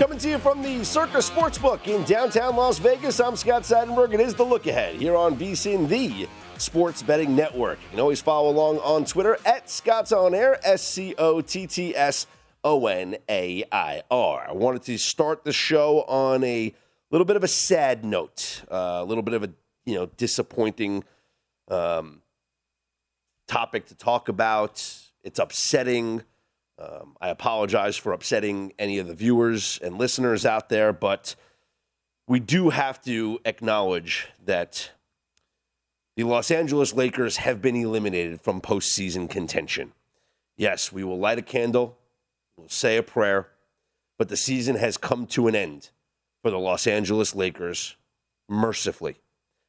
Coming to you from the Circus Sportsbook in downtown Las Vegas, I'm Scott Seidenberg. It is the look ahead here on VSIN, the sports betting network. You can always follow along on Twitter at Scott's On Air, S C O T T S O N A I R. I wanted to start the show on a little bit of a sad note, uh, a little bit of a you know disappointing um, topic to talk about. It's upsetting. Um, I apologize for upsetting any of the viewers and listeners out there, but we do have to acknowledge that the Los Angeles Lakers have been eliminated from postseason contention. Yes, we will light a candle, we'll say a prayer, but the season has come to an end for the Los Angeles Lakers, mercifully,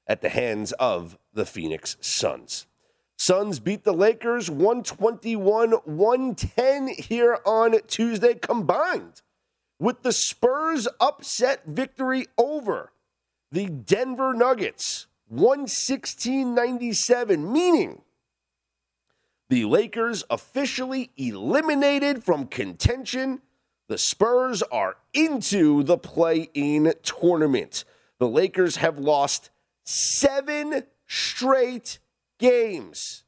at the hands of the Phoenix Suns. Suns beat the Lakers 121 110 here on Tuesday, combined with the Spurs upset victory over the Denver Nuggets 116 97, meaning the Lakers officially eliminated from contention. The Spurs are into the play in tournament. The Lakers have lost seven straight games.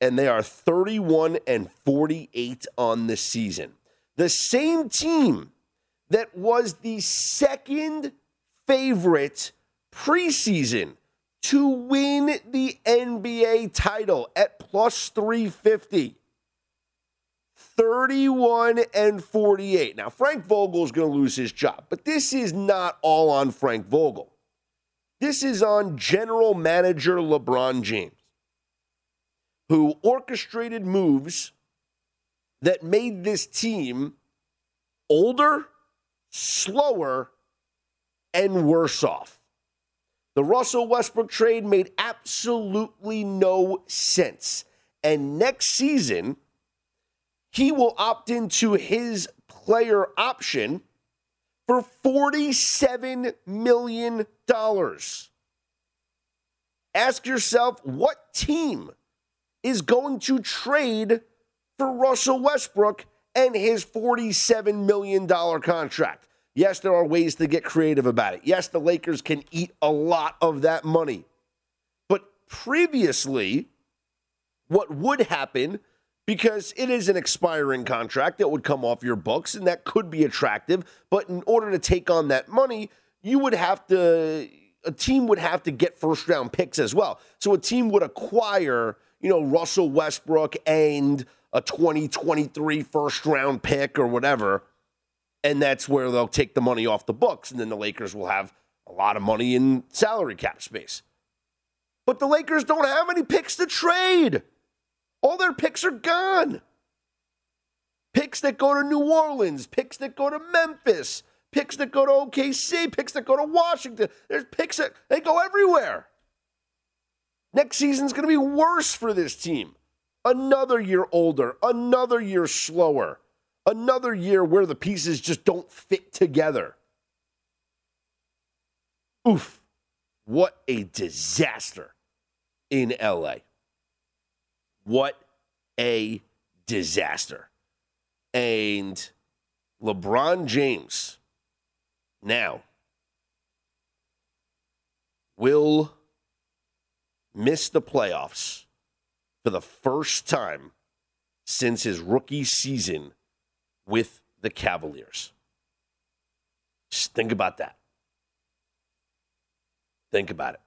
And they are 31 and 48 on the season. The same team that was the second favorite preseason to win the NBA title at plus 350. 31 and 48. Now, Frank Vogel is going to lose his job, but this is not all on Frank Vogel. This is on general manager LeBron James, who orchestrated moves that made this team older, slower, and worse off. The Russell Westbrook trade made absolutely no sense. And next season, he will opt into his player option for $47 million. Ask yourself what team is going to trade for Russell Westbrook and his $47 million contract. Yes, there are ways to get creative about it. Yes, the Lakers can eat a lot of that money. But previously, what would happen because it is an expiring contract that would come off your books and that could be attractive. But in order to take on that money, you would have to, a team would have to get first round picks as well. So a team would acquire, you know, Russell Westbrook and a 2023 first round pick or whatever. And that's where they'll take the money off the books. And then the Lakers will have a lot of money in salary cap space. But the Lakers don't have any picks to trade. All their picks are gone. Picks that go to New Orleans, picks that go to Memphis, picks that go to OKC, picks that go to Washington. There's picks that they go everywhere. Next season's going to be worse for this team. Another year older, another year slower, another year where the pieces just don't fit together. Oof. What a disaster in LA. What a disaster. And LeBron James now will miss the playoffs for the first time since his rookie season with the Cavaliers. Just think about that. Think about it.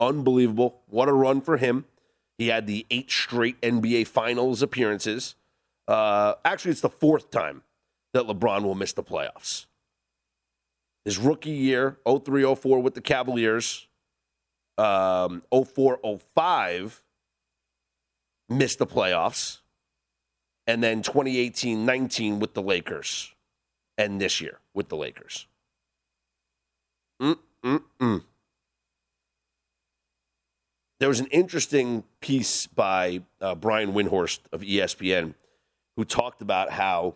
Unbelievable. What a run for him. He had the eight straight NBA Finals appearances. Uh, actually, it's the fourth time that LeBron will miss the playoffs. His rookie year, 03 04 with the Cavaliers, um, 04 05, missed the playoffs. And then 2018 19 with the Lakers. And this year with the Lakers. Mm-mm-mm there was an interesting piece by uh, Brian Windhorst of ESPN who talked about how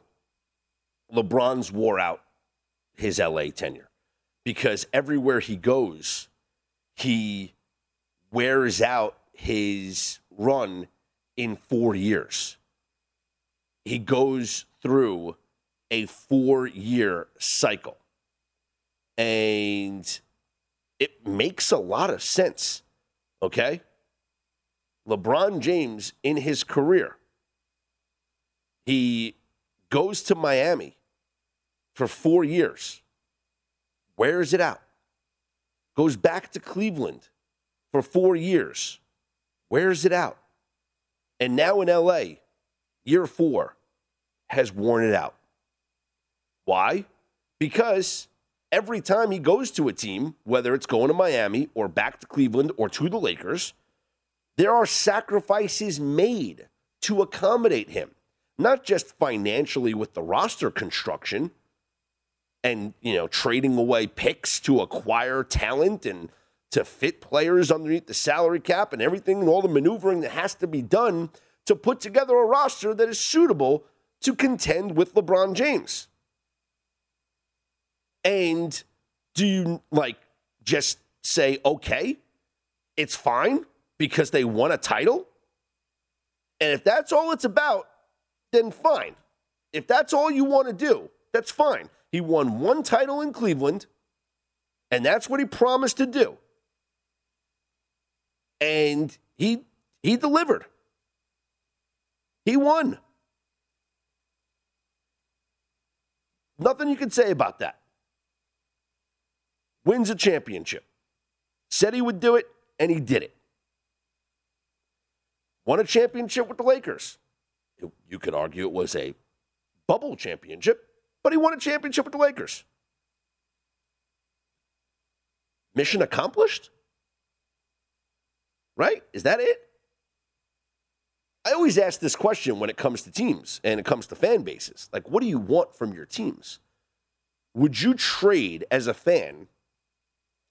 LeBron's wore out his LA tenure because everywhere he goes, he wears out his run in four years. He goes through a four year cycle. And it makes a lot of sense Okay? LeBron James in his career, he goes to Miami for four years, wears it out, goes back to Cleveland for four years, wears it out. And now in LA, year four, has worn it out. Why? Because every time he goes to a team, whether it's going to Miami or back to Cleveland or to the Lakers, there are sacrifices made to accommodate him, not just financially with the roster construction and, you know, trading away picks to acquire talent and to fit players underneath the salary cap and everything and all the maneuvering that has to be done to put together a roster that is suitable to contend with LeBron James. And do you like just say, okay, it's fine because they won a title? And if that's all it's about, then fine. If that's all you want to do, that's fine. He won one title in Cleveland, and that's what he promised to do. And he he delivered. He won. Nothing you can say about that wins a championship. Said he would do it, and he did it. Won a championship with the Lakers. You could argue it was a bubble championship, but he won a championship with the Lakers. Mission accomplished? Right? Is that it? I always ask this question when it comes to teams and it comes to fan bases. Like, what do you want from your teams? Would you trade as a fan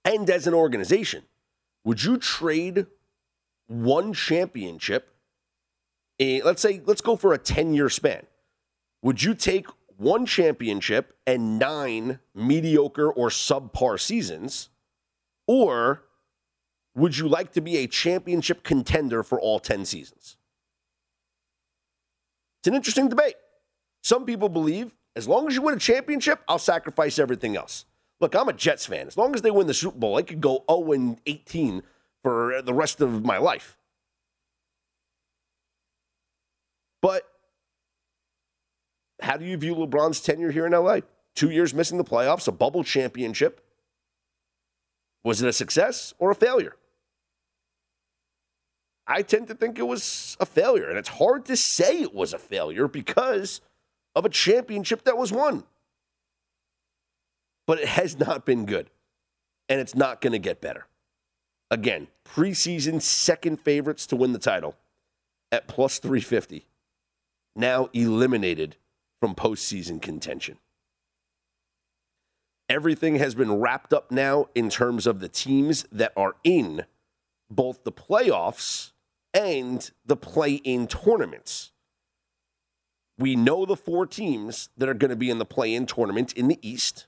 and as an organization, would you trade one championship? In, let's say, let's go for a 10 year span. Would you take one championship and nine mediocre or subpar seasons? Or would you like to be a championship contender for all 10 seasons? It's an interesting debate. Some people believe as long as you win a championship, I'll sacrifice everything else. Look, I'm a Jets fan. As long as they win the Super Bowl, I could go 0 and 18 for the rest of my life. But how do you view LeBron's tenure here in LA? Two years missing the playoffs, a bubble championship. Was it a success or a failure? I tend to think it was a failure. And it's hard to say it was a failure because of a championship that was won. But it has not been good. And it's not going to get better. Again, preseason second favorites to win the title at plus 350. Now eliminated from postseason contention. Everything has been wrapped up now in terms of the teams that are in both the playoffs and the play in tournaments. We know the four teams that are going to be in the play in tournament in the East.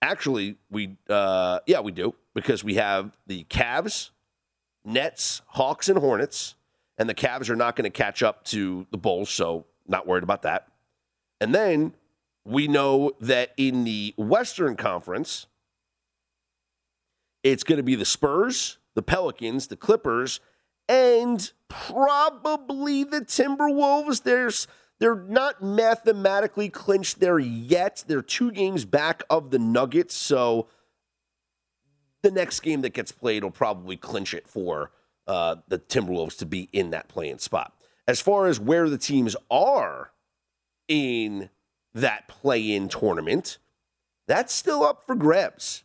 Actually, we, uh, yeah, we do because we have the Cavs, Nets, Hawks, and Hornets. And the Cavs are not going to catch up to the Bulls, so not worried about that. And then we know that in the Western Conference, it's going to be the Spurs, the Pelicans, the Clippers, and probably the Timberwolves. There's they're not mathematically clinched there yet. They're two games back of the Nuggets, so the next game that gets played will probably clinch it for uh, the Timberwolves to be in that playing spot. As far as where the teams are in that play-in tournament, that's still up for grabs.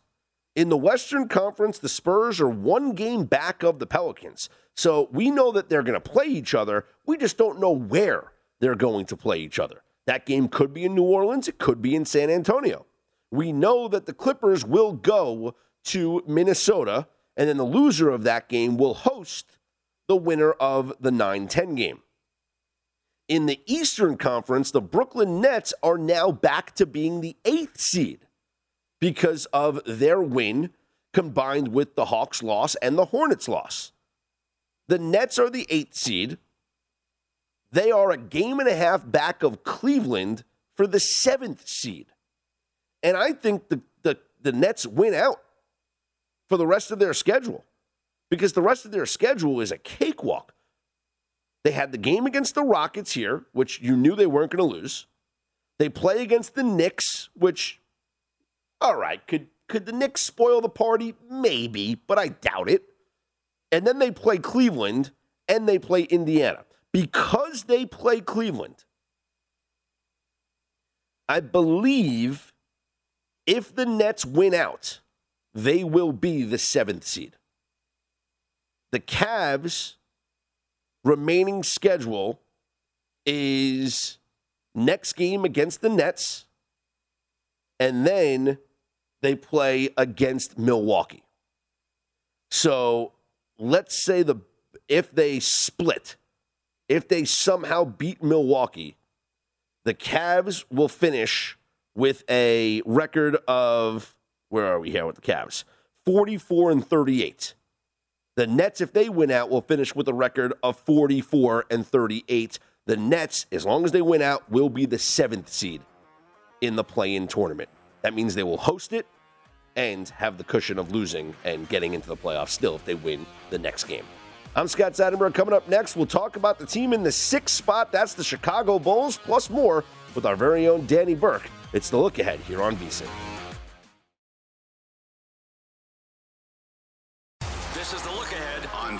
In the Western Conference, the Spurs are one game back of the Pelicans. So we know that they're going to play each other. We just don't know where they're going to play each other. That game could be in New Orleans, it could be in San Antonio. We know that the Clippers will go to Minnesota, and then the loser of that game will host the winner of the 9 10 game. In the Eastern Conference, the Brooklyn Nets are now back to being the eighth seed because of their win combined with the Hawks' loss and the Hornets' loss. The Nets are the eighth seed. They are a game and a half back of Cleveland for the seventh seed. And I think the, the, the Nets win out for the rest of their schedule because the rest of their schedule is a cakewalk. They had the game against the Rockets here, which you knew they weren't going to lose. They play against the Knicks, which, all right, could could the Knicks spoil the party? Maybe, but I doubt it. And then they play Cleveland and they play Indiana. Because they play Cleveland, I believe if the Nets win out, they will be the seventh seed. The Cavs remaining schedule is next game against the Nets, and then they play against Milwaukee. So let's say the if they split, if they somehow beat Milwaukee, the Cavs will finish with a record of where are we here with the Cavs? 44 and 38. The Nets, if they win out, will finish with a record of 44 and 38. The Nets, as long as they win out, will be the seventh seed in the play in tournament. That means they will host it and have the cushion of losing and getting into the playoffs still if they win the next game. I'm Scott Seidenberg. Coming up next, we'll talk about the team in the sixth spot. That's the Chicago Bulls, plus more with our very own Danny Burke. It's the look ahead here on VSIN.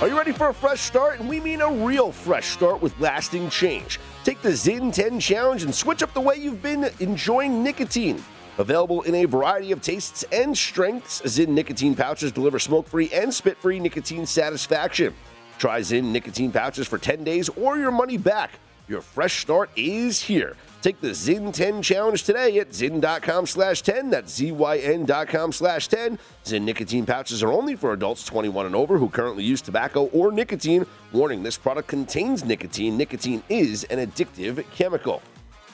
Are you ready for a fresh start? And we mean a real fresh start with lasting change. Take the Zyn 10 challenge and switch up the way you've been enjoying nicotine. Available in a variety of tastes and strengths, Zyn nicotine pouches deliver smoke free and spit free nicotine satisfaction. Try Zyn nicotine pouches for 10 days or your money back. Your fresh start is here. Take the Zyn 10 challenge today at zyn.com slash 10. That's Z-Y-N.com slash 10. Zyn nicotine pouches are only for adults 21 and over who currently use tobacco or nicotine. Warning, this product contains nicotine. Nicotine is an addictive chemical.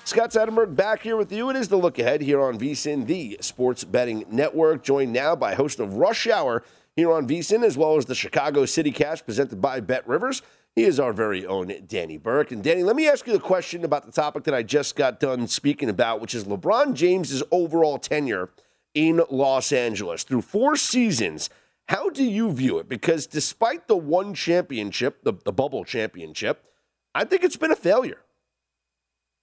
Scott Seidenberg back here with you. It is the look ahead here on VSIN, the sports betting network, joined now by host of Rush Hour here on VSIN, as well as the Chicago City Cast presented by Bet Rivers. He is our very own Danny Burke. And Danny, let me ask you a question about the topic that I just got done speaking about, which is LeBron James's overall tenure in Los Angeles through four seasons. How do you view it? Because despite the one championship, the, the bubble championship, I think it's been a failure.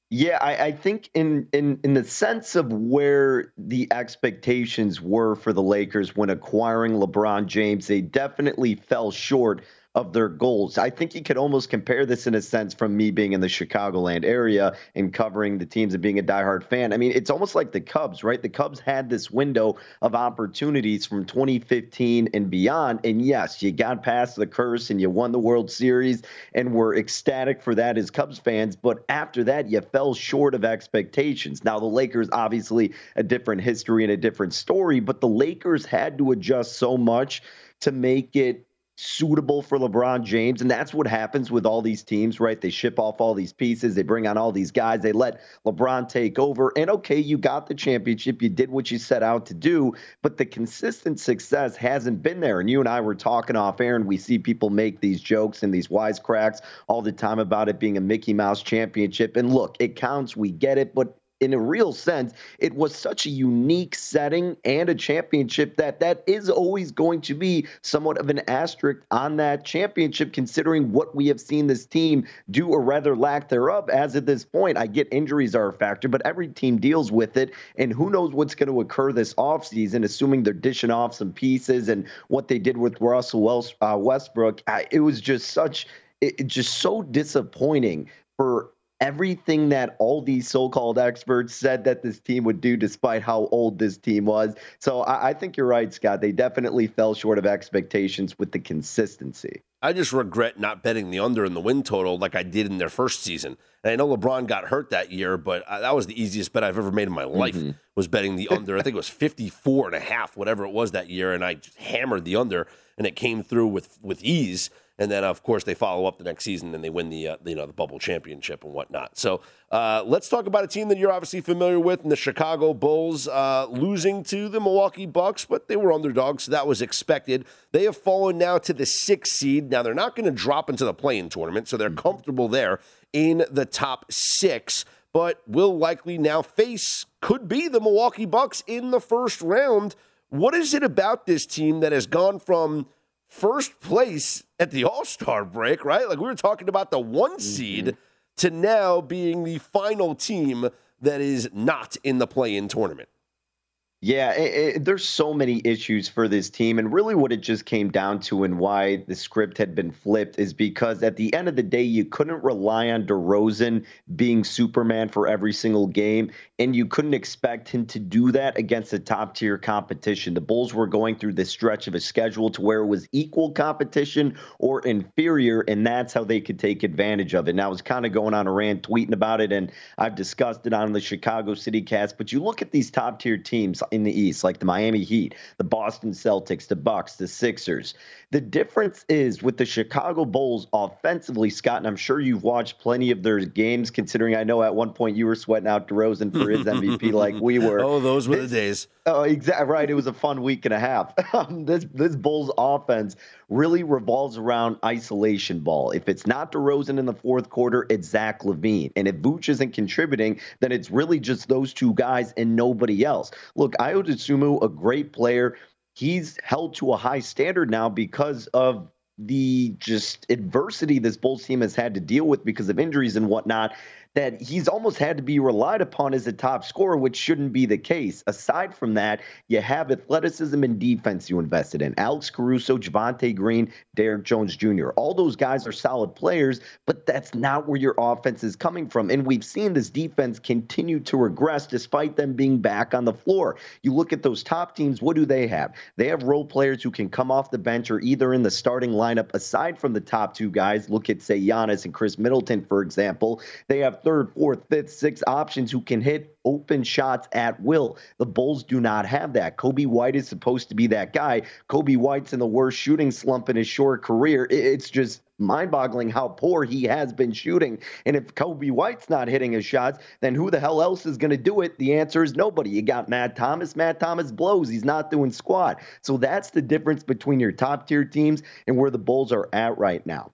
Yeah, I, I, think in in in the sense of where the expectations were for the Lakers when acquiring LeBron James, they definitely fell short of their goals. I think you could almost compare this in a sense from me being in the Chicagoland area and covering the teams and being a diehard fan. I mean, it's almost like the Cubs, right? The Cubs had this window of opportunities from 2015 and beyond. And yes, you got past the curse and you won the World Series and we're ecstatic for that as Cubs fans. But after that, you fell short of expectations. Now, the Lakers, obviously, a different history and a different story, but the Lakers had to adjust so much to make it suitable for LeBron James. And that's what happens with all these teams, right? They ship off all these pieces, they bring on all these guys, they let LeBron take over. And okay, you got the championship, you did what you set out to do, but the consistent success hasn't been there. And you and I were talking off air, and we see people make these jokes and these wisecracks all the time about it being a Mickey Mouse championship. And look, it counts, we get it, but in a real sense, it was such a unique setting and a championship that that is always going to be somewhat of an asterisk on that championship, considering what we have seen this team do or rather lack thereof. As at this point, I get injuries are a factor, but every team deals with it. And who knows what's going to occur this offseason, assuming they're dishing off some pieces and what they did with Russell uh, Westbrook. It was just such, it, just so disappointing for everything that all these so-called experts said that this team would do despite how old this team was. So I, I think you're right, Scott. They definitely fell short of expectations with the consistency. I just regret not betting the under in the win total like I did in their first season. And I know LeBron got hurt that year, but that was the easiest bet I've ever made in my life mm-hmm. was betting the under. I think it was 54 and a half, whatever it was that year. And I just hammered the under and it came through with, with ease and then of course they follow up the next season and they win the uh, you know the bubble championship and whatnot. So uh, let's talk about a team that you're obviously familiar with, in the Chicago Bulls, uh, losing to the Milwaukee Bucks, but they were underdogs, so that was expected. They have fallen now to the sixth seed. Now they're not going to drop into the play-in tournament, so they're mm-hmm. comfortable there in the top six. But will likely now face could be the Milwaukee Bucks in the first round. What is it about this team that has gone from first place at the All Star break, right? Like we were talking about the one mm-hmm. seed mm-hmm. to now being the final team that is not in the play in tournament. Yeah, it, it, there's so many issues for this team. And really, what it just came down to and why the script had been flipped is because at the end of the day, you couldn't rely on DeRozan being Superman for every single game. And you couldn't expect him to do that against a top tier competition. The Bulls were going through this stretch of a schedule to where it was equal competition or inferior. And that's how they could take advantage of it. Now, I was kind of going on a rant, tweeting about it. And I've discussed it on the Chicago City cast. But you look at these top tier teams in the East, like the Miami Heat, the Boston Celtics, the Bucks, the Sixers. The difference is with the Chicago Bulls offensively, Scott, and I'm sure you've watched plenty of their games, considering I know at one point you were sweating out DeRozan for his MVP like we were. Oh, those were the days. Oh, exactly right. It was a fun week and a half. Um, this this Bulls offense really revolves around isolation ball. If it's not DeRozan in the fourth quarter, it's Zach LaVine, And if Vooch isn't contributing, then it's really just those two guys and nobody else. Look, Ayo a great player. He's held to a high standard now because of the just adversity this Bulls team has had to deal with because of injuries and whatnot that he's almost had to be relied upon as a top scorer, which shouldn't be the case. Aside from that, you have athleticism and defense you invested in. Alex Caruso, Javonte Green, Derrick Jones Jr. All those guys are solid players, but that's not where your offense is coming from. And we've seen this defense continue to regress despite them being back on the floor. You look at those top teams, what do they have? They have role players who can come off the bench or either in the starting lineup aside from the top two guys. Look at, say, Giannis and Khris Middleton, for example. They have third, fourth, fifth, sixth options who can hit open shots at will. The Bulls do not have that. Coby White is supposed to be that guy. Coby White's in the worst shooting slump in his short career. It's just mind boggling how poor he has been shooting. And if Coby White's not hitting his shots, then who the hell else is going to do it? The answer is nobody. You got Matt Thomas. Matt Thomas blows. He's not doing squat. So that's the difference between your top tier teams and where the Bulls are at right now.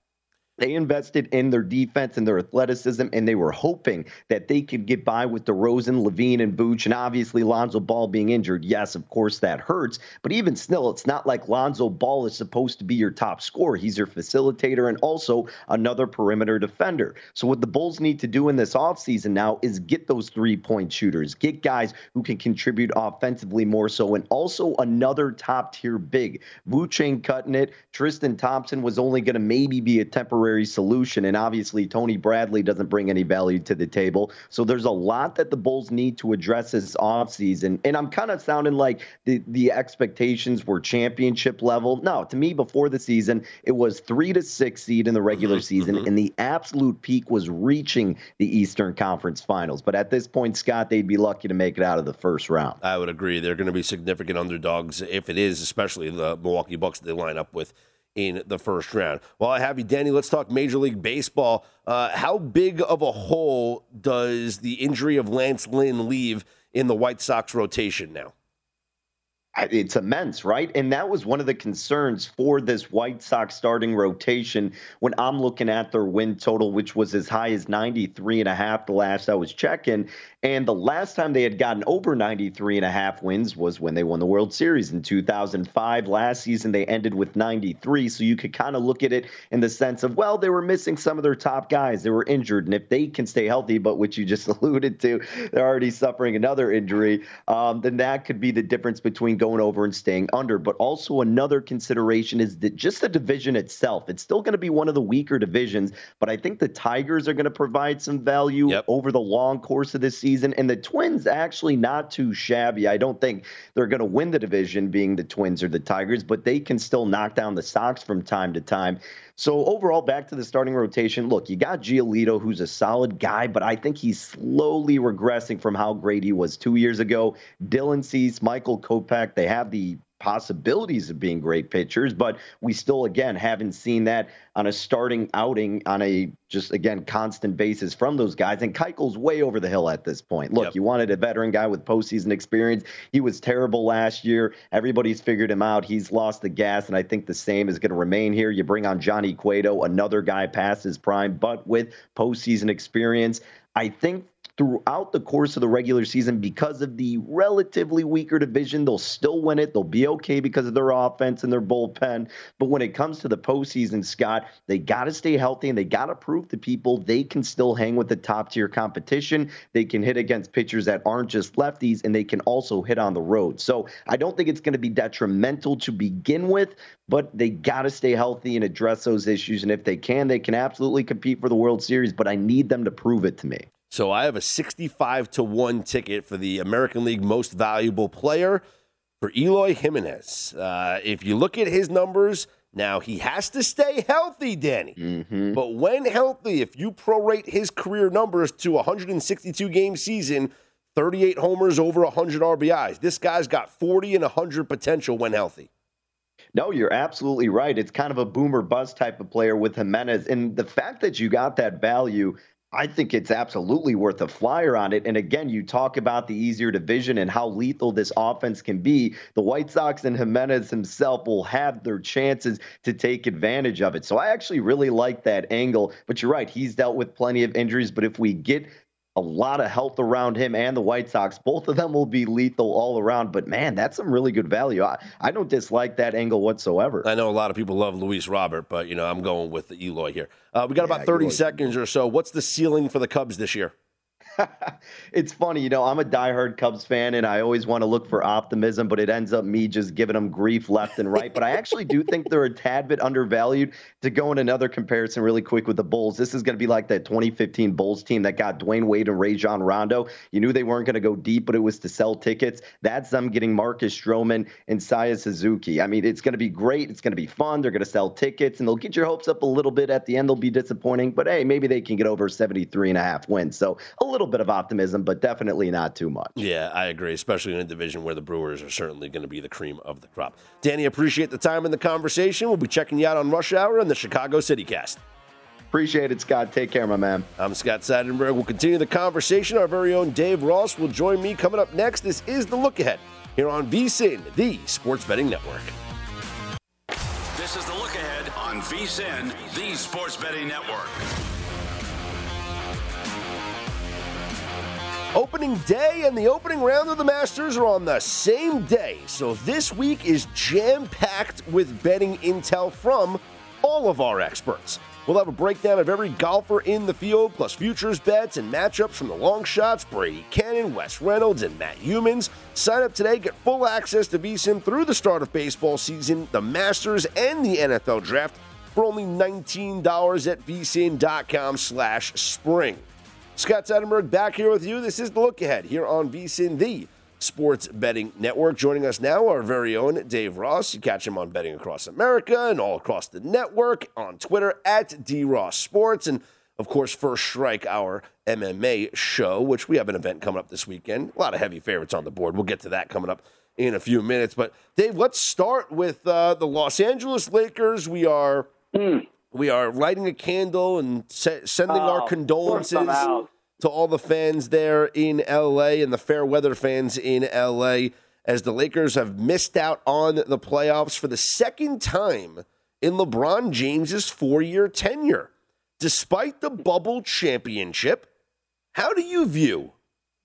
They invested in their defense and their athleticism, and they were hoping that they could get by with DeRozan, LaVine, and Vooch, and obviously Lonzo Ball being injured. Yes, of course that hurts, but even still, it's not like Lonzo Ball is supposed to be your top scorer. He's your facilitator and also another perimeter defender. So what the Bulls need to do in this offseason now is get those three-point shooters, get guys who can contribute offensively more so, and also another top-tier big. Vooch cutting it. Tristan Thompson was only going to maybe be a temporary temporary solution. And obviously, Tony Bradley doesn't bring any value to the table. So there's a lot that the Bulls need to address this offseason. And I'm kind of sounding like the, the expectations were championship level. No, to me, before the season, it was three to six seed in the regular mm-hmm, season. Mm-hmm. And the absolute peak was reaching the Eastern Conference Finals. But at this point, Scott, they'd be lucky to make it out of the first round. I would agree. They're going to be significant underdogs if it is, especially the Milwaukee Bucks they line up with in the first round. While I have you, Danny, let's talk Major League Baseball. Uh, how big of a hole does the injury of Lance Lynn leave in the White Sox rotation now? it's immense, right? And that was one of the concerns for this White Sox starting rotation when I'm looking at their win total, which was as high as 93 and a half the last I was checking. And the last time they had gotten over 93 and a half wins was when they won the World Series in 2005. Last season, they ended with 93. So you could kind of look at it in the sense of, well, they were missing some of their top guys. They were injured. And if they can stay healthy, but which you just alluded to, they're already suffering another injury, um, then that could be the difference between going over and staying under. But also, another consideration is that just the division itself. It's still going to be one of the weaker divisions, but I think the Tigers are going to provide some value yep. over the long course of this season season. And the Twins actually not too shabby. I don't think they're going to win the division, being the Twins or the Tigers, but they can still knock down the Sox from time to time. So overall, back to the starting rotation. Look, you got Giolito, who's a solid guy, but I think he's slowly regressing from how great he was two years ago. Dylan Cease, Michael Kopech, they have the possibilities of being great pitchers, but we still, again, haven't seen that on a starting outing on a just, again, constant basis from those guys. And Keuchel's way over the hill at this point. Look, yep. you wanted a veteran guy with postseason experience. He was terrible last year. Everybody's figured him out. He's lost the gas, and I think the same is going to remain here. You bring on Johnny Cueto, another guy past his prime, but with postseason experience. I think throughout the course of the regular season because of the relatively weaker division. They'll still win it. They'll be okay because of their offense and their bullpen. But when it comes to the postseason, Scott, they got to stay healthy and they got to prove to people they can still hang with the top tier competition. They can hit against pitchers that aren't just lefties and they can also hit on the road. So I don't think it's going to be detrimental to begin with, but they got to stay healthy and address those issues. And if they can, they can absolutely compete for the World Series, but I need them to prove it to me. So I have a 65 to 1 ticket for the American League most valuable player for Eloy Jimenez. Uh, if you look at his numbers, now he has to stay healthy, Danny. Mm-hmm. But when healthy, if you prorate his career numbers to 162 game season, 38 homers over 100 RBIs, this guy's got 40 and 100 potential when healthy. No, you're absolutely right. It's kind of a boomer bust type of player with Jimenez. And the fact that you got that value I think it's absolutely worth a flyer on it. And again, you talk about the easier division and how lethal this offense can be. The White Sox and Jimenez himself will have their chances to take advantage of it. So I actually really like that angle. But you're right, he's dealt with plenty of injuries. But if we get a lot of health around him and the White Sox. Both of them will be lethal all around. But man, that's some really good value. I, I don't dislike that angle whatsoever. I know a lot of people love Luis Robert, but you know I'm going with the Eloy here. Uh, we got yeah, about 30 Eloy. seconds or so. What's the ceiling for the Cubs this year? it's funny, you know, I'm a diehard Cubs fan and I always want to look for optimism, but it ends up me just giving them grief left and right. But I actually do think they're a tad bit undervalued. To go in another comparison really quick with the Bulls, this is going to be like that 2015 Bulls team that got Dwyane Wade and Rajon Rondo. You knew they weren't going to go deep, but it was to sell tickets. That's them getting Marcus Stroman and Seiya Suzuki. I mean, it's going to be great. It's going to be fun. They're going to sell tickets and they'll get your hopes up a little bit. At the end, they'll be disappointing, but hey, maybe they can get over 73 and a half wins. So a little little bit of optimism, but definitely not too much. Yeah, I agree, especially in a division where the Brewers are certainly going to be the cream of the crop. Danny, appreciate the time and the conversation. We'll be checking you out on Rush Hour and the Chicago City Cast. Appreciate it, Scott. Take care, my man. I'm Scott Seidenberg. We'll continue the conversation. Our very own Dave Ross will join me coming up next. This is The Look Ahead here on VSIN, the Sports Betting Network. This is The Look Ahead on VSIN, the Sports Betting Network. Opening day and the opening round of the Masters are on the same day, so this week is jam packed with betting intel from all of our experts. We'll have a breakdown of every golfer in the field, plus futures bets and matchups from the long shots, Brady Kannon, Wes Reynolds, and Matt Youmans. Sign up today, get full access to VSIN through the start of baseball season, the Masters, and the NFL Draft for only $19 at vsin.com slash spring. Scott Seidenberg back here with you. This is the look ahead here on VSIN, the Sports Betting Network. Joining us now, our very own Dave Ross. You catch him on Betting Across America and all across the network on Twitter at DRoss Sports. And of course, First Strike, our MMA show, which we have an event coming up this weekend. A lot of heavy favorites on the board. We'll get to that coming up in a few minutes. But Dave, let's start with uh, the Los Angeles Lakers. We are. Mm we are lighting a candle and se- sending oh, our condolences to all the fans there in LA and the fair weather fans in LA as the Lakers have missed out on the playoffs for the second time in LeBron James's four-year tenure. Despite the bubble championship, how do you view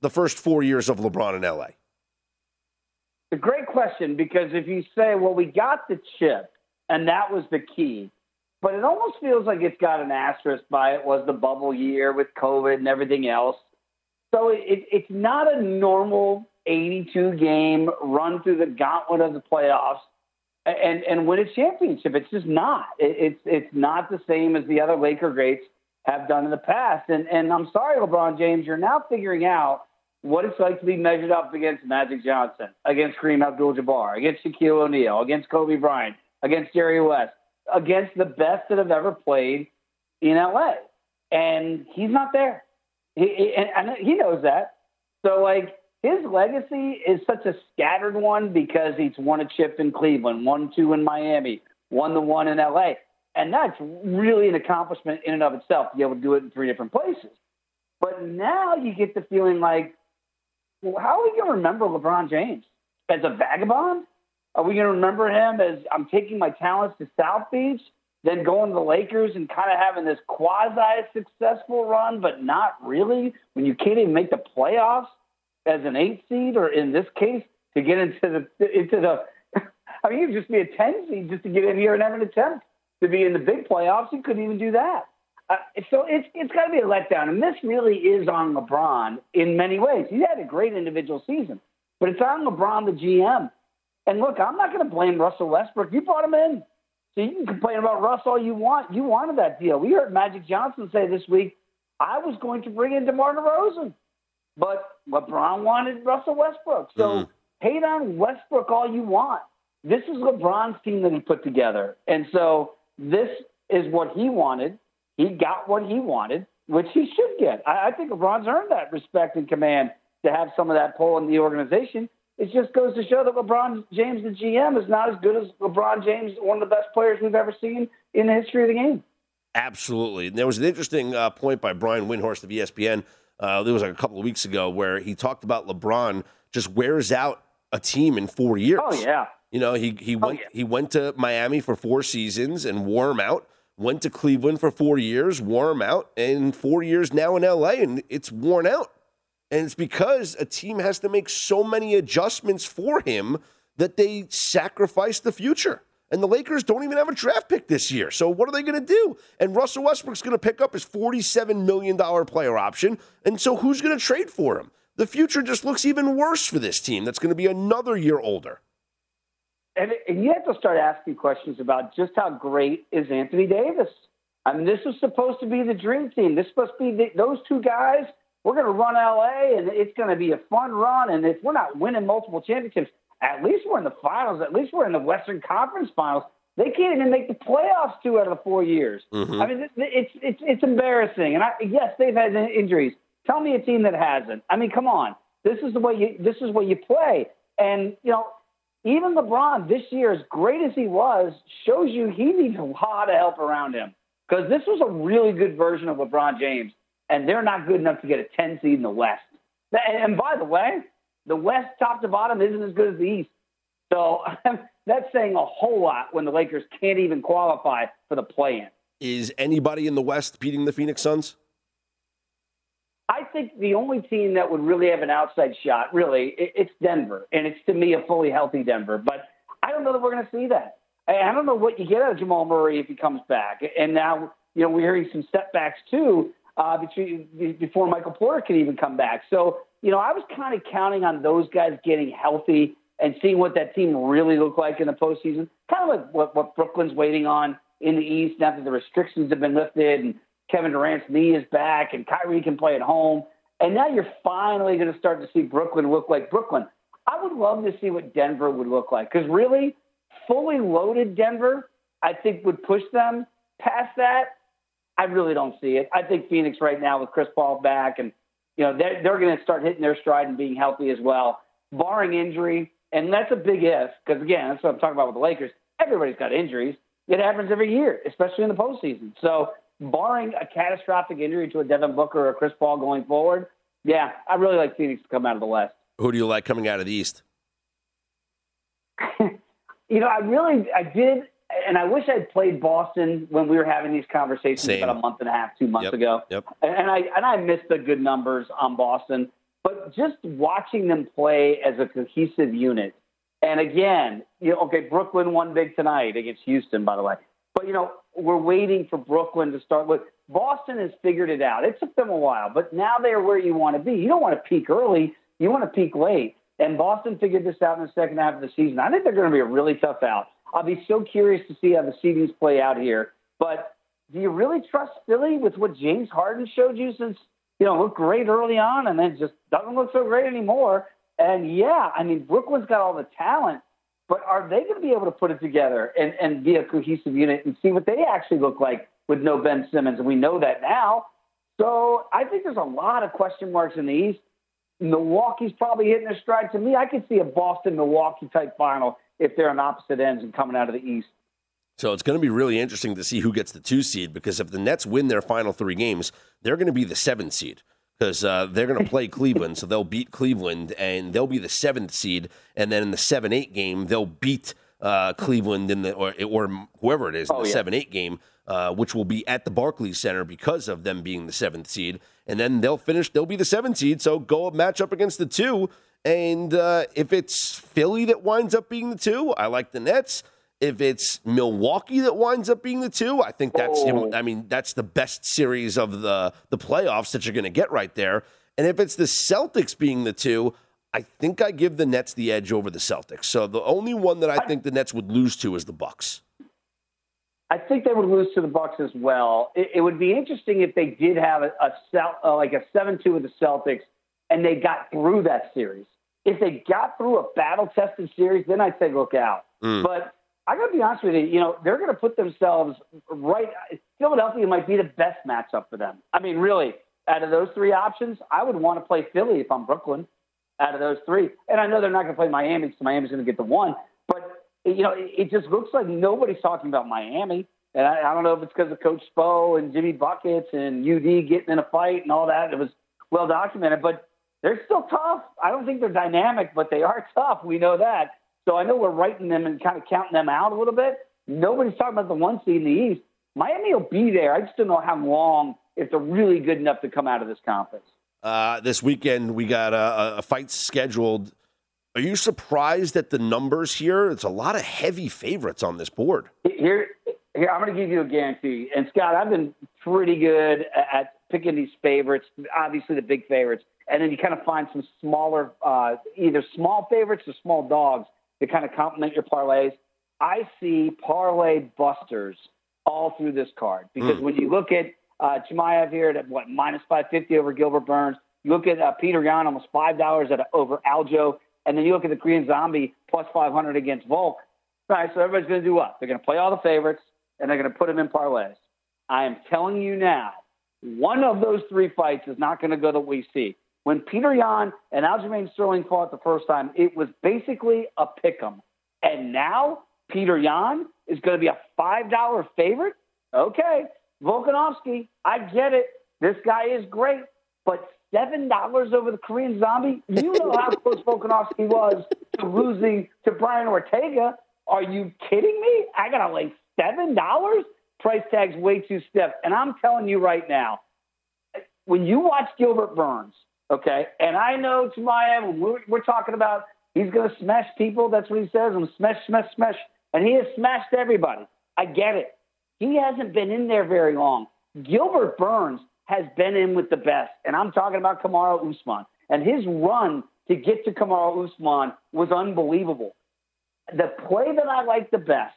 the first four years of LeBron in LA? It's a great question because if you say, well, we got the chip and that was the key, but it almost feels like it's got an asterisk by it was the bubble year with COVID and everything else. So it, it's not a normal 82 game run through the gauntlet of the playoffs and and win a championship. It's just not. It, it's it's not the same as the other Laker greats have done in the past. And and I'm sorry, LeBron James, you're now figuring out what it's like to be measured up against Magic Johnson, against Kareem Abdul-Jabbar, against Shaquille O'Neal, against Kobe Bryant, against Jerry West, against the best that have ever played in LA. And he's not there. He, he, and he knows that. So like his legacy is such a scattered one because he's won a chip in Cleveland, won two in Miami, won the one in LA. And that's really an accomplishment in and of itself to be able to do it in three different places. But now you get the feeling like, well, how are we going to remember LeBron James? As a vagabond? Are we going to remember him as I'm taking my talents to South Beach, then going to the Lakers and kind of having this quasi successful run, but not really when you can't even make the playoffs? as an eight seed, or in this case, to get into the into the. I mean, you'd just be a ten seed just to get in here and have an attempt to be in the big playoffs. You couldn't even do that. Uh, so it's it's got to be a letdown, and this really is on LeBron in many ways. He had a great individual season, but it's on LeBron, the GM. And look, I'm not going to blame Russell Westbrook. You brought him in, so you can complain about Russ all you want. You wanted that deal. We heard Magic Johnson say this week, "I was going to bring in DeMar DeRozan." But LeBron wanted Russell Westbrook. So mm. hate on Westbrook all you want. This is LeBron's team that he put together. And so this is what he wanted. He got what he wanted, which he should get. I, I think LeBron's earned that respect and command to have some of that pull in the organization. It just goes to show that LeBron James, the GM, is not as good as LeBron James, one of the best players we've ever seen in the history of the game. Absolutely. And there was an interesting uh, point by Brian Windhorst of ESPN uh, there was like a couple of weeks ago where he talked about LeBron just wears out a team in four years. Oh yeah. You know, he he went oh, yeah. he went to Miami for four seasons and wore him out. Went to Cleveland for four years, wore him out, and four years now in LA, and it's worn out. And it's because a team has to make so many adjustments for him that they sacrifice the future. And the Lakers don't even have a draft pick this year. So what are they going to do? And Russell Westbrook's going to pick up his $47 million player option. And so who's going to trade for him? The future just looks even worse for this team that's going to be another year older. And, and you have to start asking questions about just how great is Anthony Davis. I mean, this was supposed to be the dream team. This must be the, those two guys. We're going to run LA, and it's going to be a fun run. And if we're not winning multiple championships, at least we're in the finals. At least we're in the Western Conference Finals. They can't even make the playoffs two out of the four years. Mm-hmm. I mean, it's it's it's embarrassing. And I, yes, they've had injuries. Tell me a team that hasn't. I mean, come on. This is the way you this is what you play. And you know, even LeBron this year, as great as he was, shows you he needs a lot of help around him because this was a really good version of LeBron James, and they're not good enough to get a 10 seed in the West. And by the way, the West, top to bottom, isn't as good as the East. So that's saying a whole lot when the Lakers can't even qualify for the play-in. Is anybody in the West beating the Phoenix Suns? I think the only team that would really have an outside shot, really, it's Denver, and it's to me a fully healthy Denver. But I don't know that we're going to see that. I don't know what you get out of Jamal Murray if he comes back. And now, you know, we're hearing some setbacks too uh, between, before Michael Porter can even come back. So you know, I was kind of counting on those guys getting healthy and seeing what that team really looked like in the postseason. Kind of like what, what Brooklyn's waiting on in the East now that the restrictions have been lifted and Kevin Durant's knee is back and Kyrie can play at home. And now you're finally going to start to see Brooklyn look like Brooklyn. I would love to see what Denver would look like because really, fully loaded Denver, I think would push them past that. I really don't see it. I think Phoenix right now with Chris Paul back and you know, they're, they're going to start hitting their stride and being healthy as well, barring injury. And that's a big if, because again, that's what I'm talking about with the Lakers. Everybody's got injuries. It happens every year, especially in the postseason. So, barring a catastrophic injury to a Devin Booker or a Chris Paul going forward, yeah, I really like Phoenix to come out of the West. Who do you like coming out of the East? you know, I really, I did and I wish I'd played Boston when we were having these conversations Same. about a month and a half, two months yep. ago. Yep. And I and I missed the good numbers on Boston. But just watching them play as a cohesive unit, and again, you know, okay, Brooklyn won big tonight against Houston, by the way. But you know, we're waiting for Brooklyn to start. With Boston has figured it out. It took them a while, but now they're where you want to be. You don't want to peak early. You want to peak late. And Boston figured this out in the second half of the season. I think they're going to be a really tough out. I'll be so curious to see how the seedings play out here. But do you really trust Philly with what James Harden showed you since, you know, looked great early on and then just doesn't look so great anymore? And yeah, I mean, Brooklyn's got all the talent, but are they going to be able to put it together and, and be a cohesive unit and see what they actually look like with no Ben Simmons? And we know that now. So I think there's a lot of question marks in the East. Milwaukee's probably hitting their stride. To me, I could see a Boston Milwaukee type final if they're on opposite ends and coming out of the East. So it's going to be really interesting to see who gets the two seed because if the Nets win their final three games, they're going to be the seventh seed because uh, they're going to play Cleveland. So they'll beat Cleveland and they'll be the seventh seed. And then in the 7 8 game, they'll beat uh, Cleveland in the, or, or whoever it is in oh, the yeah. 7 8 game, uh, which will be at the Barclays Center because of them being the seventh seed. And then they'll finish, they'll be the seventh seed. So go match up against the two. And uh, if it's Philly that winds up being the two, I like the Nets. If it's Milwaukee that winds up being the two, I think that's oh. I mean that's the best series of the the playoffs that you're going to get right there. And if it's the Celtics being the two, I think I give the Nets the edge over the Celtics. So the only one that I think the Nets would lose to is the Bucks. I think they would lose to the Bucks as well. It, it would be interesting if they did have a, a uh, like a seven-two with the Celtics, and they got through that series. If they got through a battle-tested series, then I'd say look out. Mm. But I got to be honest with you. You know, they're going to put themselves right. Philadelphia might be the best matchup for them. I mean, really, out of those three options, I would want to play Philly if I'm Brooklyn. Out of those three, and I know they're not going to play Miami, so Miami's going to get the one. But you know, it, it just looks like nobody's talking about Miami. And I, I don't know if it's because of Coach Spo and Jimmy Buckets and UD getting in a fight and all that. It was well documented, but they're still tough. I don't think they're dynamic, but they are tough. We know that. So I know we're writing them and kind of counting them out a little bit. Nobody's talking about the one seed in the East. Miami will be there. I just don't know how long if they're really good enough to come out of this conference. Uh, this weekend we got a, a fight scheduled. Are you surprised at the numbers here? It's a lot of heavy favorites on this board. Here, here I'm going to give you a guarantee. And Scott, I've been pretty good at picking these favorites. Obviously, the big favorites, and then you kind of find some smaller, uh, either small favorites or small dogs to kind of complement your parlays. I see parlay busters all through this card because mm. when you look at uh, Chimaev here at what minus 550 over Gilbert Burns, you look at uh, Petr Yan almost five dollars at over Aljo, and then you look at the Korean Zombie plus 500 against Volk. All right, so everybody's going to do what? They're going to play all the favorites and they're going to put them in parlays. I am telling you now, one of those three fights is not going to go we see. When Peter Yan and Aljamain Sterling fought the first time, it was basically a pick 'em. And now Peter Yan is going to be a $5 favorite? Okay. Volkanovski, I get it. This guy is great. But $7 over the Korean zombie? You know how close Volkanovski was to losing to Brian Ortega. Are you kidding me? I got to lay $7? Price tag's way too stiff. And I'm telling you right now, when you watch Gilbert Burns, Okay. And I know Chimaev, we're, we're talking about he's going to smash people. That's what he says. I'm smash, smash, smash. And he has smashed everybody. I get it. He hasn't been in there very long. Gilbert Burns has been in with the best. And I'm talking about Kamaru Usman. And his run to get to Kamaru Usman was unbelievable. The play that I like the best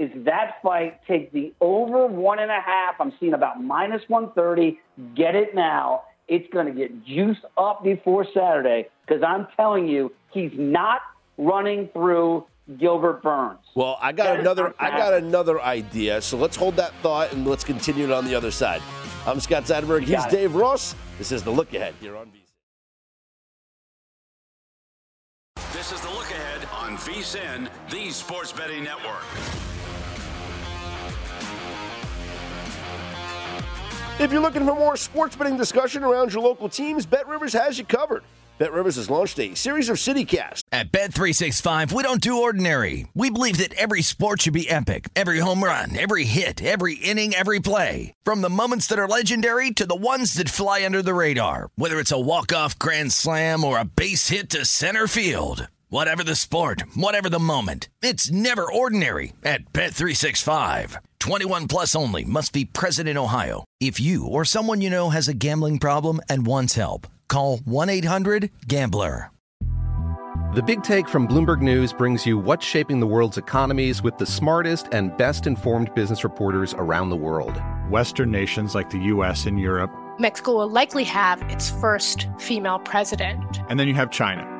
is that fight. Take the over one and a half. I'm seeing about minus 130. Get it now it's going to get juiced up before Saturday because I'm telling you, he's not running through Gilbert Burns. Well, I got that another I got another idea. So let's hold that thought and let's continue it on the other side. I'm Scott Seidenberg. He's Dave Ross. This is the look ahead here on VSIN. This is the look ahead on VSIN, the sports betting network. If you're looking for more sports betting discussion around your local teams, Bet Rivers has you covered. Bet Rivers has launched a series of CityCasts. At Bet365, we don't do ordinary. We believe that every sport should be epic. Every home run, every hit, every inning, every play. From the moments that are legendary to the ones that fly under the radar. Whether it's a walk-off grand slam or a base hit to center field. Whatever the sport, whatever the moment. It's never ordinary at Bet365. 21 plus only must be present in Ohio. If you or someone you know has a gambling problem and wants help, call 1-800-GAMBLER. The Big Take from Bloomberg News brings you what's shaping the world's economies with the smartest and best informed business reporters around the world. Western nations like the US and Europe. Mexico will likely have its first female president. And then you have China.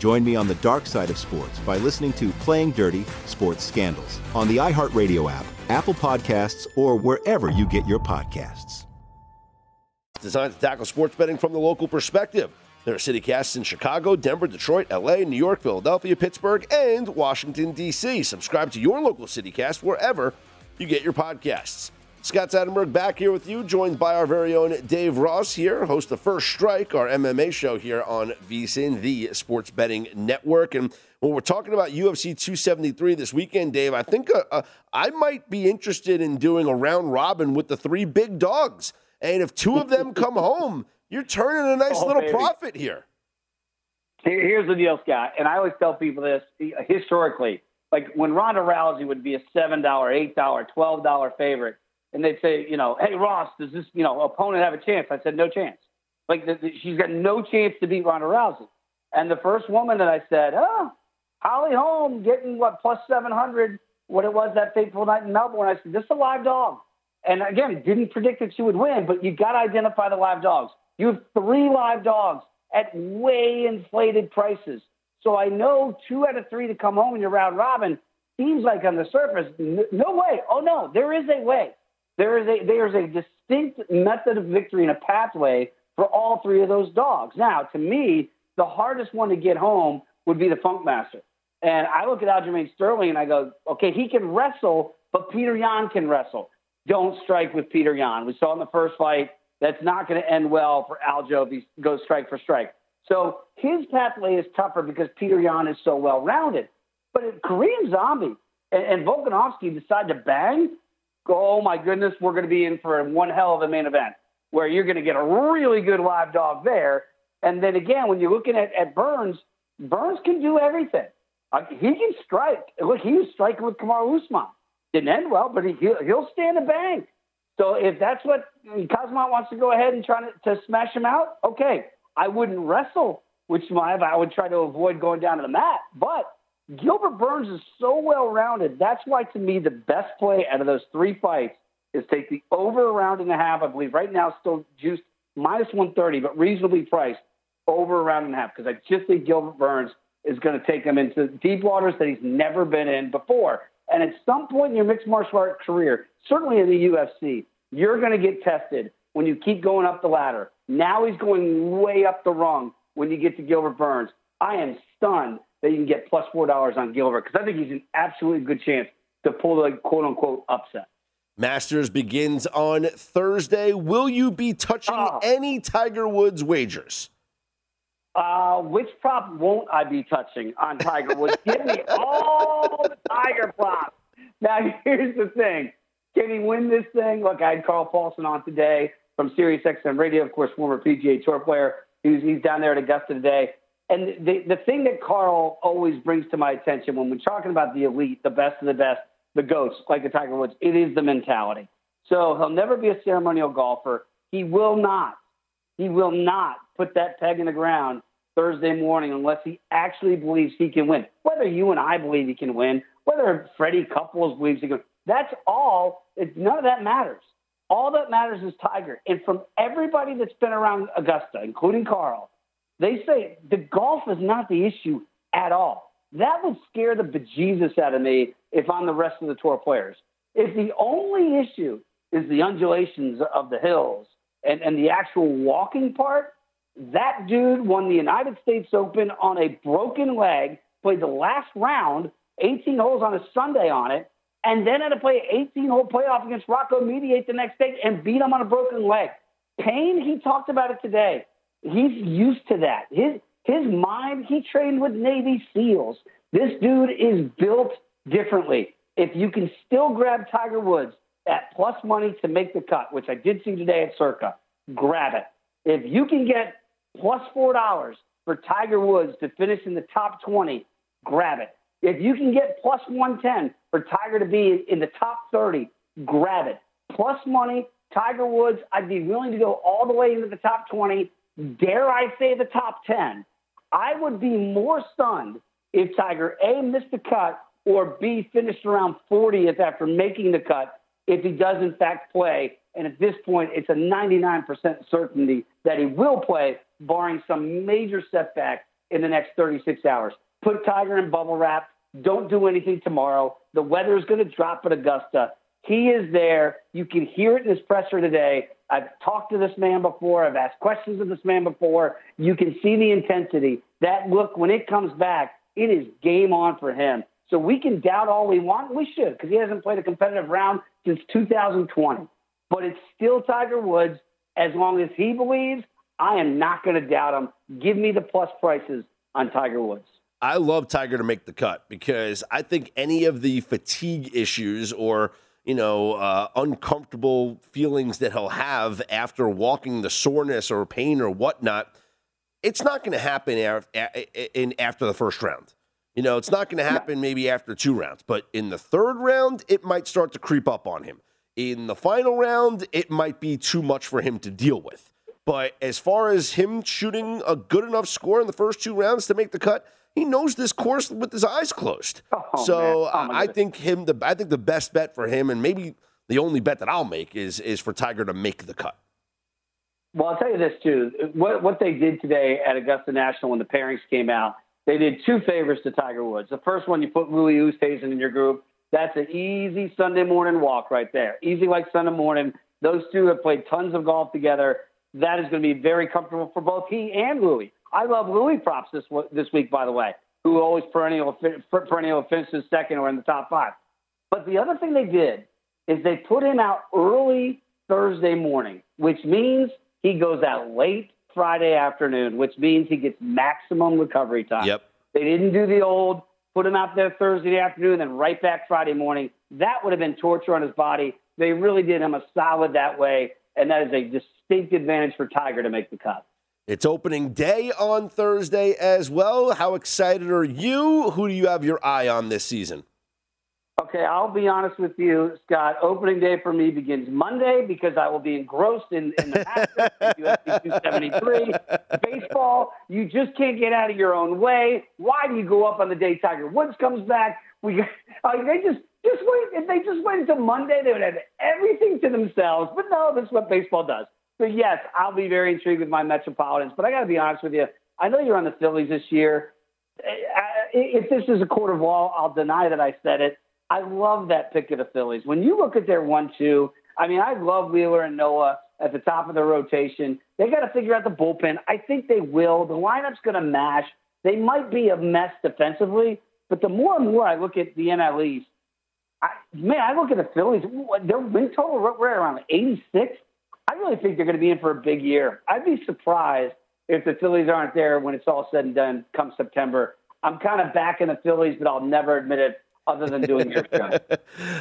Join me on the dark side of sports by listening to Playing Dirty Sports Scandals on the iHeartRadio app, Apple Podcasts, or wherever you get your podcasts. Designed to tackle sports betting from the local perspective. There are city casts in Chicago, Denver, Detroit, LA, New York, Philadelphia, Pittsburgh, and Washington, D.C. Subscribe to your local city cast wherever you get your podcasts. Scott Seidenberg back here with you, joined by our very own Dave Ross here, host of First Strike, our MMA show here on VSIN, the sports betting network. And when we're talking about UFC 273 this weekend, Dave, I think uh, uh, I might be interested in doing a round robin with the three big dogs. And if two of them come home, you're turning a nice Oh, little baby. profit here. Here- Here's the deal, Scott, and I always tell people this historically. Like when Ronda Rousey would be a seven dollar, eight dollar, twelve dollar favorite, and they'd say, you know, hey Ross, does this you know opponent have a chance? I said no chance. Like the, the, she's got no chance to beat Ronda Rousey. And the first woman that I said, oh, Holly Holm getting what plus seven hundred, what it was that fateful night in Melbourne. I said this is a live dog. And again, didn't predict that she would win, but you got to identify the live dogs. You have three live dogs at way inflated prices. So I know two out of three to come home in your round robin seems like on the surface, no way. Oh no, there is a way. There is a there is a distinct method of victory and a pathway for all three of those dogs. Now, to me, the hardest one to get home would be the Funk Master. And I look at Aljamain Sterling and I go, okay, he can wrestle, but Peter Yan can wrestle. Don't strike with Peter Yan. We saw in the first fight that's not going to end well for Aljo if he goes strike for strike. So his pathway is tougher because Peter Yan is so well rounded. But if Korean Zombie and, and Volkanovski decide to bang, oh my goodness, we're going to be in for one hell of a main event where you're going to get a really good live dog there. And then again, when you're looking at, at Burns, Burns can do everything. Uh, he can strike. Look, he was striking with Kamaru Usman. Didn't end well, but he, he'll, he'll stand a bank. So if that's what Khamzat wants to go ahead and try to, to smash him out, okay. I wouldn't wrestle with Chimaev. I would try to avoid going down to the mat. But Gilbert Burns is so well rounded. That's why, to me, the best play out of those three fights is take the over a round and a half. I believe right now still juiced minus 130, but reasonably priced over a round and a half because I just think Gilbert Burns is going to take him into deep waters that he's never been in before. And at some point in your mixed martial art career, certainly in the UFC, you're going to get tested when you keep going up the ladder. Now he's going way up the rung when you get to Gilbert Burns. I am stunned that you can get plus four dollars on Gilbert because I think he's an absolutely good chance to pull the quote unquote upset. Masters begins on Thursday. Will you be touching oh. any Tiger Woods wagers? Uh, which prop won't I be touching on Tiger Woods? Give me all the Tiger props. Now, here's the thing. Can he win this thing? Look, I had Carl Paulson on today from Sirius XM Radio, of course, former PGA Tour player. He's, he's down there at Augusta today. And the, the thing that Carl always brings to my attention when we're talking about the elite, the best of the best, the GOATs, like the Tiger Woods, it is the mentality. So he'll never be a ceremonial golfer. He will not, he will not put that peg in the ground Thursday morning unless he actually believes he can win. Whether you and I believe he can win, whether Freddie Couples believes he can, that's all. It, none of that matters. All that matters is Tiger. And from everybody that's been around Augusta, including Carl, they say the golf is not the issue at all. That would scare the bejesus out of me if I'm the rest of the tour players. If the only issue is the undulations of the hills and, and the actual walking part, that dude won the United States Open on a broken leg, played the last round, 18 holes on a Sunday on it, and then had to play an 18 hole playoff against Rocco Mediate the next day and beat him on a broken leg. Payne, he talked about it today. He's used to that. His his mind, he trained with Navy SEALs. This dude is built differently. If you can still grab Tiger Woods at plus money to make the cut, which I did see today at Circa, grab it. If you can get plus four dollars for Tiger Woods to finish in the top 20, grab it. If you can get plus 110 for Tiger to be in the top 30, grab it. Plus money, Tiger Woods, I'd be willing to go all the way into the top 20, dare I say the top 10. I would be more stunned if Tiger A missed the cut or B finished around 40th after making the cut if he does in fact play. And at this point, it's a 99% certainty that he will play, barring some major setback in the next 36 hours. Put Tiger in bubble wrap. Don't do anything tomorrow. The weather is going to drop at Augusta. He is there. You can hear it in his presser today. I've talked to this man before. I've asked questions of this man before. You can see the intensity. That look, when it comes back, it is game on for him. So we can doubt all we want. We should, because he hasn't played a competitive round since 2020. But it's still Tiger Woods. As long as he believes, I am not going to doubt him. Give me the plus prices on Tiger Woods. I love Tiger to make the cut because I think any of the fatigue issues or you know uh, uncomfortable feelings that he'll have after walking, the soreness or pain or whatnot, it's not going to happen in after the first round. You know, it's not going to happen maybe after two rounds, but in the third round, it might start to creep up on him. In the final round, it might be too much for him to deal with. But as far as him shooting a good enough score in the first two rounds to make the cut, he knows this course with his eyes closed. Oh, so oh, um, I think him the I think the best bet for him, and maybe the only bet that I'll make is is for Tiger to make the cut. Well, I'll tell you this too. What what they did today at Augusta National when the pairings came out, they did two favors to Tiger Woods. The first one, you put Louis Oosthuizen in your group. That's an easy Sunday morning walk right there. Easy like Sunday morning. Those two have played tons of golf together. That is going to be very comfortable for both he and Louis. I love Louis props this this week, by the way, who always perennial perennial finishes second or in the top five. But the other thing they did is they put him out early Thursday morning, which means he goes out late Friday afternoon, which means he gets maximum recovery time. Yep. They didn't do the old put him out there Thursday afternoon, then right back Friday morning. That would have been torture on his body. They really did him a solid that way, and that is a distinct advantage for Tiger to make the cut. It's opening day on Thursday as well. How excited are you? Who do you have your eye on this season? Okay, I'll be honest with you, Scott. Opening day for me begins Monday because I will be engrossed in, in the Masters, UFC 273, baseball. You just can't get out of your own way. Why do you go up on the day Tiger Woods comes back? We, uh, they just just wait. If they just wait until Monday, they would have everything to themselves. But no, that's what baseball does. So yes, I'll be very intrigued with my Metropolitans. But I got to be honest with you. I know you're on the Phillies this year. Uh, if this is a court of law, I'll deny that I said it. I love that pick of the Phillies. When you look at their one-two, I mean, I love Wheeler and Nola at the top of the rotation. They got to figure out the bullpen. I think they will. The lineup's going to mash. They might be a mess defensively, but the more and more I look at the NL East, I, man, I look at the Phillies. Their win total right around 86. I really think they're going to be in for a big year. I'd be surprised if the Phillies aren't there when it's all said and done come September. I'm kind of backing the Phillies, but I'll never admit it other than doing your show.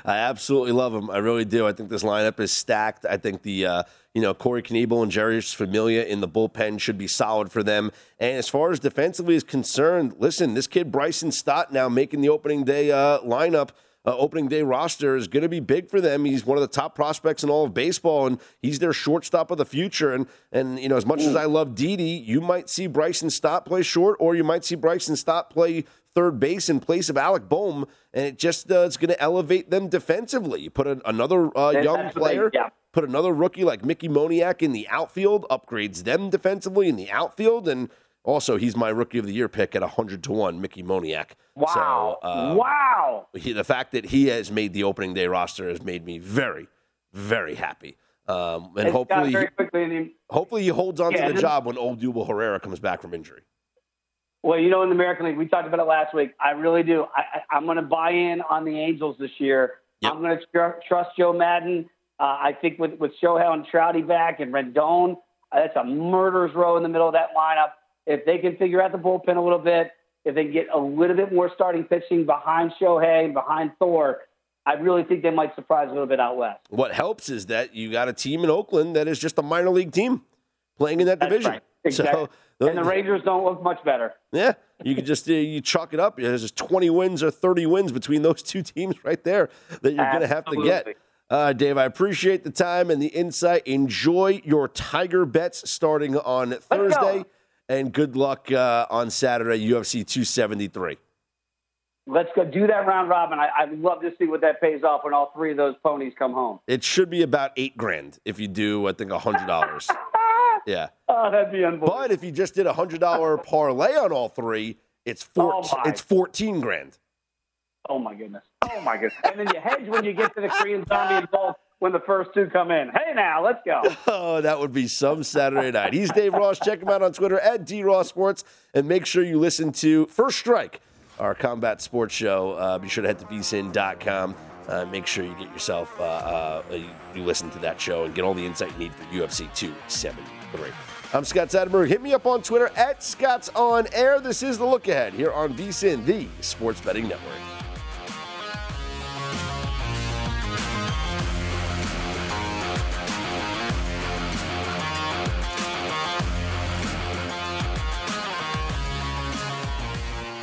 I absolutely love them. I really do. I think this lineup is stacked. I think the uh, you know Corey Knebel and Jeurys Familia in the bullpen should be solid for them. And as far as defensively is concerned, listen, this kid Bryson Stott now making the opening day uh, lineup uh, opening day roster is going to be big for them. He's one of the top prospects in all of baseball, and he's their shortstop of the future. And and you know, as much as I love Didi, you might see Bryson Stott play short, or you might see Bryson Stott play third base in place of Alec Bohm, and it just uh, it's going to elevate them defensively. You put a, another uh, young player. Yeah. Put another rookie like Mickey Moniak in the outfield, upgrades them defensively in the outfield, and also, he's my rookie of the year pick at 100 to 1, Mickey Moniak. Wow. So, uh, wow. He, the fact that he has made the opening day roster has made me very, very happy. Um, and hopefully, he, hopefully he holds on yeah, to the job when old Odubel Herrera comes back from injury. Well, you know, in the American League, we talked about it last week. I really do. I, am going to buy in on the Angels this year. Yep. I'm going to tr- trust Joe Maddon. Uh, I think with, with Shohei and Trouty back and Rendon, uh, that's a murderer's row in the middle of that lineup if they can figure out the bullpen a little bit, if they get a little bit more starting pitching behind Shohei, and behind Thor, I really think they might surprise a little bit out west. What helps is that you got a team in Oakland that is just a minor league team playing in that That's division. Right. Exactly. So, and the Rangers don't look much better. Yeah, you can just you chalk it up. There's just 20 wins or 30 wins between those two teams right there that you're going to have to get. Uh, Dave, I appreciate the time and the insight. Enjoy your Tiger bets starting on Thursday and good luck uh, on Saturday, UFC 273. Let's go do that round robin. I, would love to see what that pays off when all three of those ponies come home. It should be about eight grand if you do, I think, a hundred dollars. yeah. Oh, that'd be unbelievable. But if you just did a hundred dollar parlay on all three, it's four, oh it's fourteen grand. Oh my goodness. Oh my goodness. and then you hedge when you get to the Korean zombie and when the first two come in. Hey, now, let's go. Oh, that would be some Saturday night. He's Dave Ross. Check him out on Twitter at DRossSports. And make sure you listen to First Strike, our combat sports show. Uh, be sure to head to vsin.com. Uh, make sure you get yourself, uh, uh, you listen to that show and get all the insight you need for UFC 273. I'm Scott Seidenberg. Hit me up on Twitter at Scott's On Air. This is the look ahead here on VSIN, the Sports Betting Network.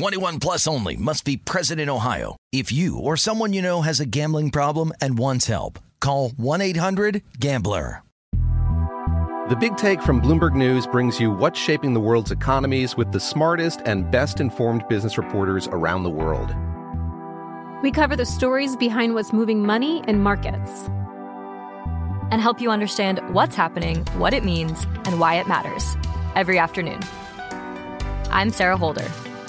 21 plus only must be present in Ohio. If you or someone you know has a gambling problem and wants help, call 1-800-GAMBLER. The Big Take from Bloomberg News brings you what's shaping the world's economies with the smartest and best-informed business reporters around the world. We cover the stories behind what's moving money and markets and help you understand what's happening, what it means, and why it matters every afternoon. I'm Sarah Holder.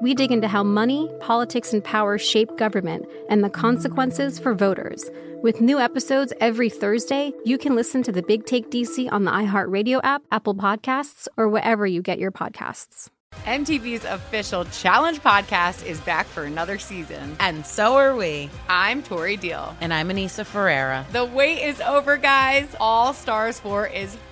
We dig into how money, politics, and power shape government and the consequences for voters. With new episodes every Thursday, you can listen to the Big Take DC on the iHeartRadio app, Apple Podcasts, or wherever you get your podcasts. MTV's official Challenge podcast is back for another season. And so are we. I'm Tori Deal. And I'm Aneesa Ferreira. The wait is over, guys. All Stars 4 is